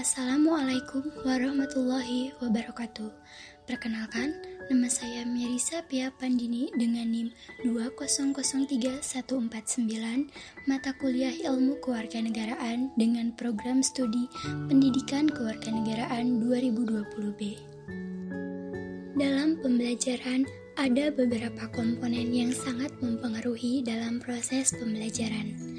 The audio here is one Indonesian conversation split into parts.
Assalamualaikum warahmatullahi wabarakatuh. Perkenalkan, nama saya Mirisa Pia Pandini dengan NIM 2003149, mata kuliah Ilmu Kewarganegaraan dengan program studi Pendidikan Kewarganegaraan 2020B. Dalam pembelajaran, ada beberapa komponen yang sangat mempengaruhi dalam proses pembelajaran.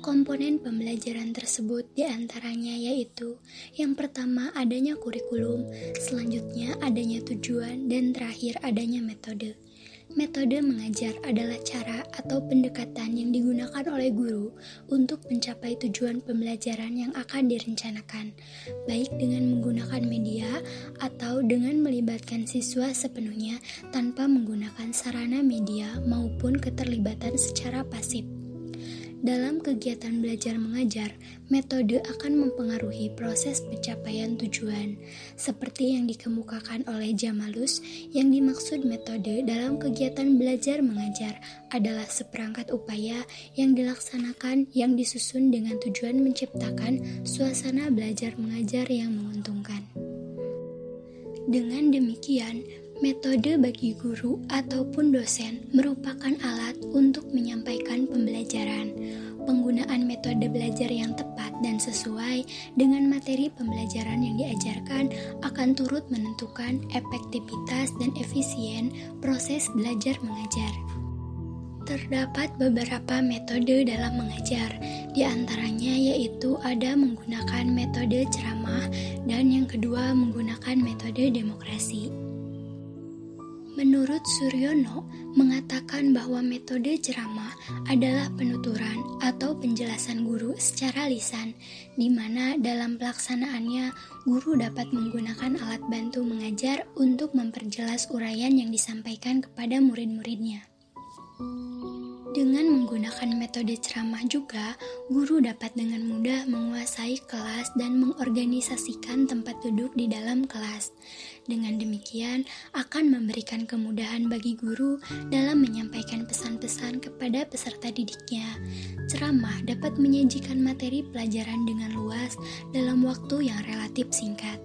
Komponen pembelajaran tersebut di antaranya yaitu yang pertama adanya kurikulum, selanjutnya adanya tujuan, dan terakhir adanya metode. Metode mengajar adalah cara atau pendekatan yang digunakan oleh guru untuk mencapai tujuan pembelajaran yang akan direncanakan, baik dengan menggunakan media atau dengan melibatkan siswa sepenuhnya tanpa menggunakan sarana media maupun keterlibatan secara pasif. Dalam kegiatan belajar mengajar, metode akan mempengaruhi proses pencapaian tujuan. Seperti yang dikemukakan oleh Jamalus, yang dimaksud metode dalam kegiatan belajar mengajar adalah seperangkat upaya yang dilaksanakan yang disusun dengan tujuan menciptakan suasana belajar mengajar yang menguntungkan. Dengan demikian, Metode bagi guru ataupun dosen merupakan alat untuk menyampaikan pembelajaran. Penggunaan metode belajar yang tepat dan sesuai dengan materi pembelajaran yang diajarkan akan turut menentukan efektivitas dan efisien proses belajar mengajar. Terdapat beberapa metode dalam mengajar, di antaranya yaitu ada menggunakan metode ceramah dan yang kedua menggunakan metode demokrasi. Menurut Suryono, mengatakan bahwa metode ceramah adalah penuturan atau penjelasan guru secara lisan, di mana dalam pelaksanaannya guru dapat menggunakan alat bantu mengajar untuk memperjelas uraian yang disampaikan kepada murid-muridnya. Dengan menggunakan metode ceramah juga, guru dapat dengan mudah menguasai kelas dan mengorganisasikan tempat duduk di dalam kelas. Dengan demikian, akan memberikan kemudahan bagi guru dalam menyampaikan pesan-pesan kepada peserta didiknya. Ceramah dapat menyajikan materi pelajaran dengan luas dalam waktu yang relatif singkat.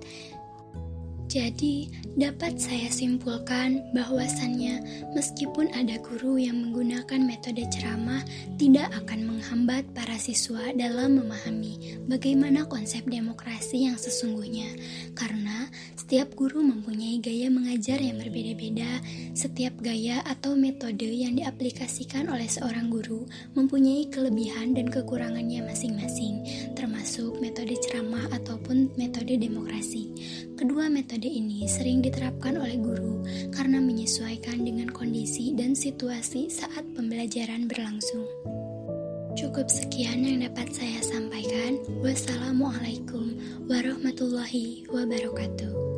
Jadi, dapat saya simpulkan bahwasannya meskipun ada guru yang menggunakan metode ceramah tidak akan menghambat para siswa dalam memahami bagaimana konsep demokrasi yang sesungguhnya. Karena setiap guru mempunyai gaya mengajar yang berbeda-beda. Setiap gaya atau metode yang diaplikasikan oleh seorang guru mempunyai kelebihan dan kekurangannya masing-masing, termasuk metode ceramah ataupun metode demokrasi. Kedua metode ini sering diterapkan oleh guru karena menyesuaikan dengan kondisi dan situasi saat pembelajaran berlangsung. Cukup sekian yang dapat saya sampaikan. Wassalamualaikum warahmatullahi wabarakatuh.